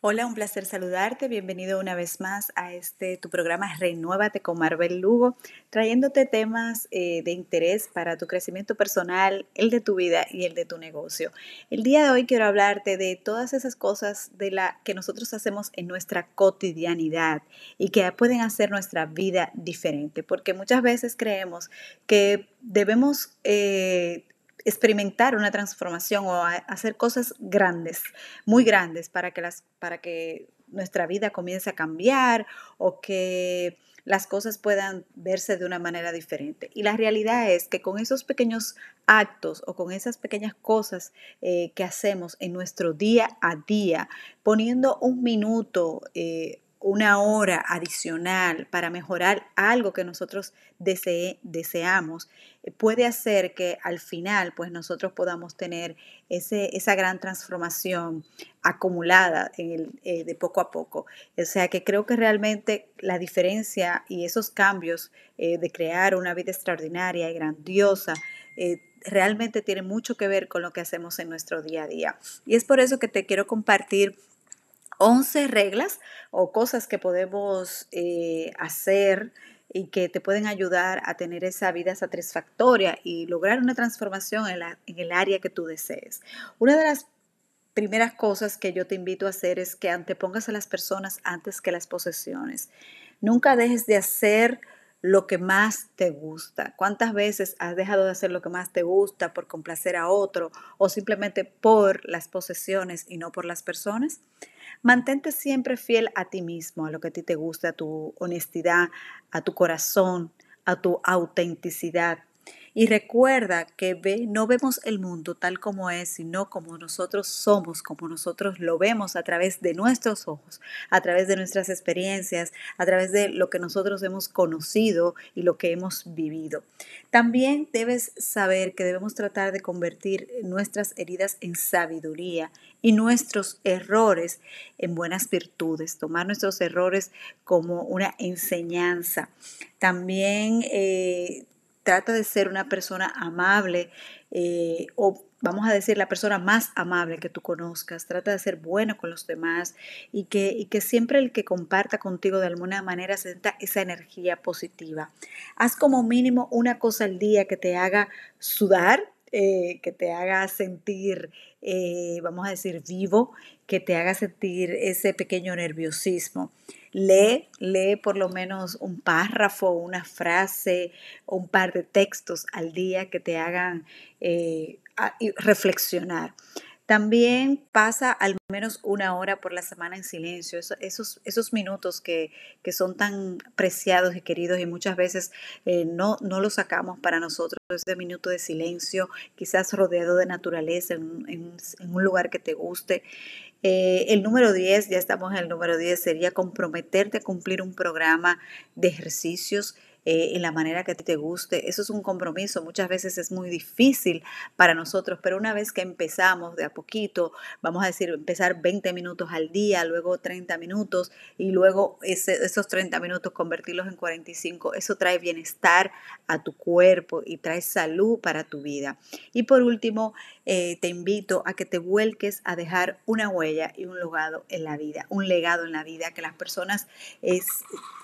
Hola, un placer saludarte. Bienvenido una vez más a este tu programa Renuévate con Marvel Lugo, trayéndote temas eh, de interés para tu crecimiento personal, el de tu vida y el de tu negocio. El día de hoy quiero hablarte de todas esas cosas de la que nosotros hacemos en nuestra cotidianidad y que pueden hacer nuestra vida diferente, porque muchas veces creemos que debemos eh, experimentar una transformación o hacer cosas grandes, muy grandes, para que, las, para que nuestra vida comience a cambiar o que las cosas puedan verse de una manera diferente. Y la realidad es que con esos pequeños actos o con esas pequeñas cosas eh, que hacemos en nuestro día a día, poniendo un minuto, eh, una hora adicional para mejorar algo que nosotros deseamos, eh, puede hacer que al final pues nosotros podamos tener ese, esa gran transformación acumulada en el, eh, de poco a poco. O sea que creo que realmente la diferencia y esos cambios eh, de crear una vida extraordinaria y grandiosa realmente tienen mucho que ver con lo que hacemos en nuestro día a día. Y es por eso que te quiero compartir 11 reglas o cosas que podemos eh, hacer y que te pueden ayudar a tener esa vida satisfactoria y lograr una transformación en, en el área que tú desees. Una de las primeras cosas que yo te invito a hacer es que antepongas a las personas antes que las posesiones. Nunca dejes de hacer lo que más te gusta. ¿Cuántas veces has dejado de hacer lo que más te gusta por complacer a otro o simplemente por las posesiones y no por las personas? Mantente siempre fiel a ti mismo, a lo que a ti te gusta, a tu honestidad, a tu corazón, a tu autenticidad. Y recuerda que ve, no vemos el mundo tal como es, sino como nosotros somos, como nosotros lo vemos a través de nuestros ojos, a través de nuestras experiencias, a través de lo que nosotros hemos conocido y lo que hemos vivido. También debes saber que debemos tratar de convertir nuestras heridas en sabiduría y nuestros errores en buenas virtudes, tomar nuestros errores como una enseñanza. También eh, trata de ser una persona amable eh, o vamos a decir la persona más amable que tú conozcas, trata de ser bueno con los demás y que, y que siempre el que comparta contigo de alguna manera sienta esa energía positiva. Haz como mínimo una cosa al día que te haga sudar, eh, que te haga sentir, eh, vamos a decir, vivo, que te haga sentir ese pequeño nerviosismo. Lee, lee por lo menos un párrafo, una frase, un par de textos al día que te hagan eh, reflexionar. También pasa al menos una hora por la semana en silencio, esos, esos minutos que, son tan preciados y queridos y muchas veces eh, no, no los sacamos para nosotros, ese minuto de silencio, quizás rodeado de naturaleza, en, un lugar que te guste. Eh, el número 10, ya estamos en el número 10, sería comprometerte a cumplir un programa de ejercicios eh, en la manera que te guste. Eso es un compromiso. Muchas veces es muy difícil para nosotros, pero una vez que empezamos de a poquito, vamos a decir, empezar 20 minutos al día, luego 30 minutos y luego esos 30 minutos convertirlos en 45, eso trae bienestar a tu cuerpo y trae salud para tu vida. Y por último, eh, te invito a que te vuelques a dejar una huella y un legado en la vida, un legado en la vida, que las personas es,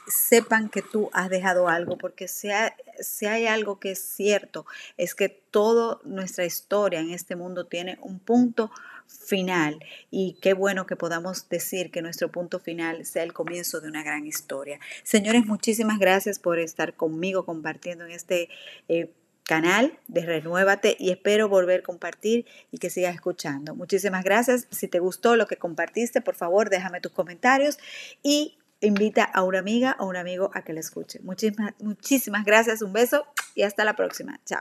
sepan que tú has dejado porque si hay, si hay algo que es cierto, es que toda nuestra historia en este mundo tiene un punto final y qué bueno que podamos decir que nuestro punto final sea el comienzo de una gran historia. Señores, muchísimas gracias por estar conmigo compartiendo en este eh, canal de Renuévate y espero volver a compartir y que sigas escuchando. Muchísimas gracias. Si te gustó lo que compartiste, por favor, déjame tus comentarios y invita a una amiga o un amigo a que la escuche. Muchísimas, muchísimas gracias, un beso y hasta la próxima. Chao.